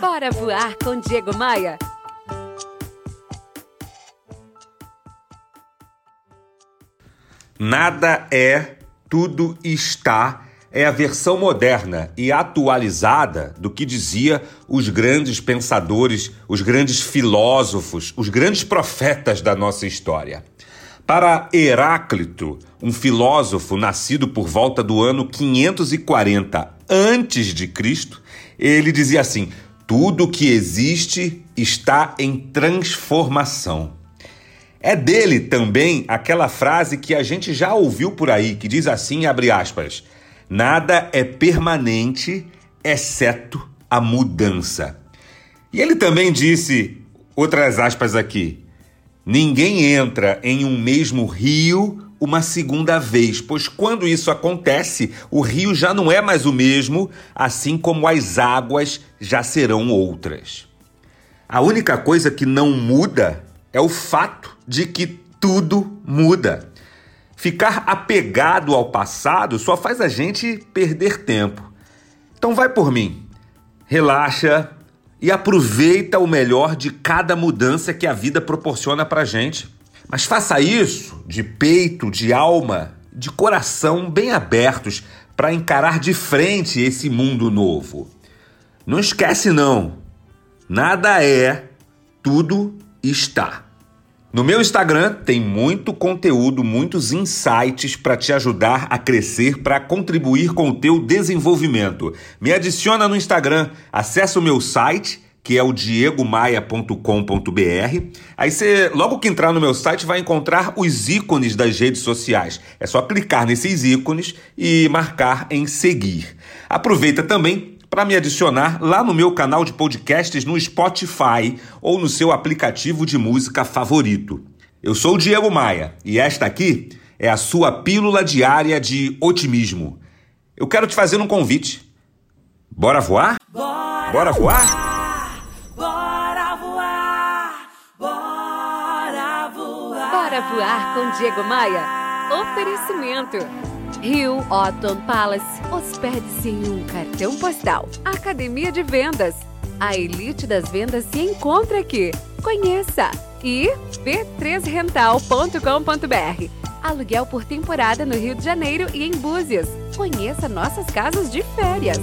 Bora voar com Diego Maia. Nada é, tudo está é a versão moderna e atualizada do que dizia os grandes pensadores, os grandes filósofos, os grandes profetas da nossa história. Para Heráclito, um filósofo nascido por volta do ano 540 antes de Cristo, ele dizia assim: tudo que existe está em transformação. É dele também aquela frase que a gente já ouviu por aí, que diz assim, abre aspas: Nada é permanente exceto a mudança. E ele também disse, outras aspas aqui, ninguém entra em um mesmo rio uma segunda vez, pois quando isso acontece, o rio já não é mais o mesmo, assim como as águas já serão outras. A única coisa que não muda é o fato de que tudo muda. Ficar apegado ao passado só faz a gente perder tempo. Então vai por mim. Relaxa e aproveita o melhor de cada mudança que a vida proporciona pra gente. Mas faça isso de peito, de alma, de coração bem abertos para encarar de frente esse mundo novo. Não esquece não. Nada é, tudo está. No meu Instagram tem muito conteúdo, muitos insights para te ajudar a crescer, para contribuir com o teu desenvolvimento. Me adiciona no Instagram, acessa o meu site que é o diegomaia.com.br. Aí você, logo que entrar no meu site, vai encontrar os ícones das redes sociais. É só clicar nesses ícones e marcar em seguir. Aproveita também para me adicionar lá no meu canal de podcasts no Spotify ou no seu aplicativo de música favorito. Eu sou o Diego Maia e esta aqui é a sua pílula diária de otimismo. Eu quero te fazer um convite. Bora voar? Bora, Bora voar? Bora voar! Bora voar! Bora voar com Diego Maia. Oferecimento. Rio Otton Palace. Hospede-se em um cartão postal. Academia de Vendas. A elite das vendas se encontra aqui. Conheça! E b3rental.com.br. Aluguel por temporada no Rio de Janeiro e em Búzios. Conheça nossas casas de férias.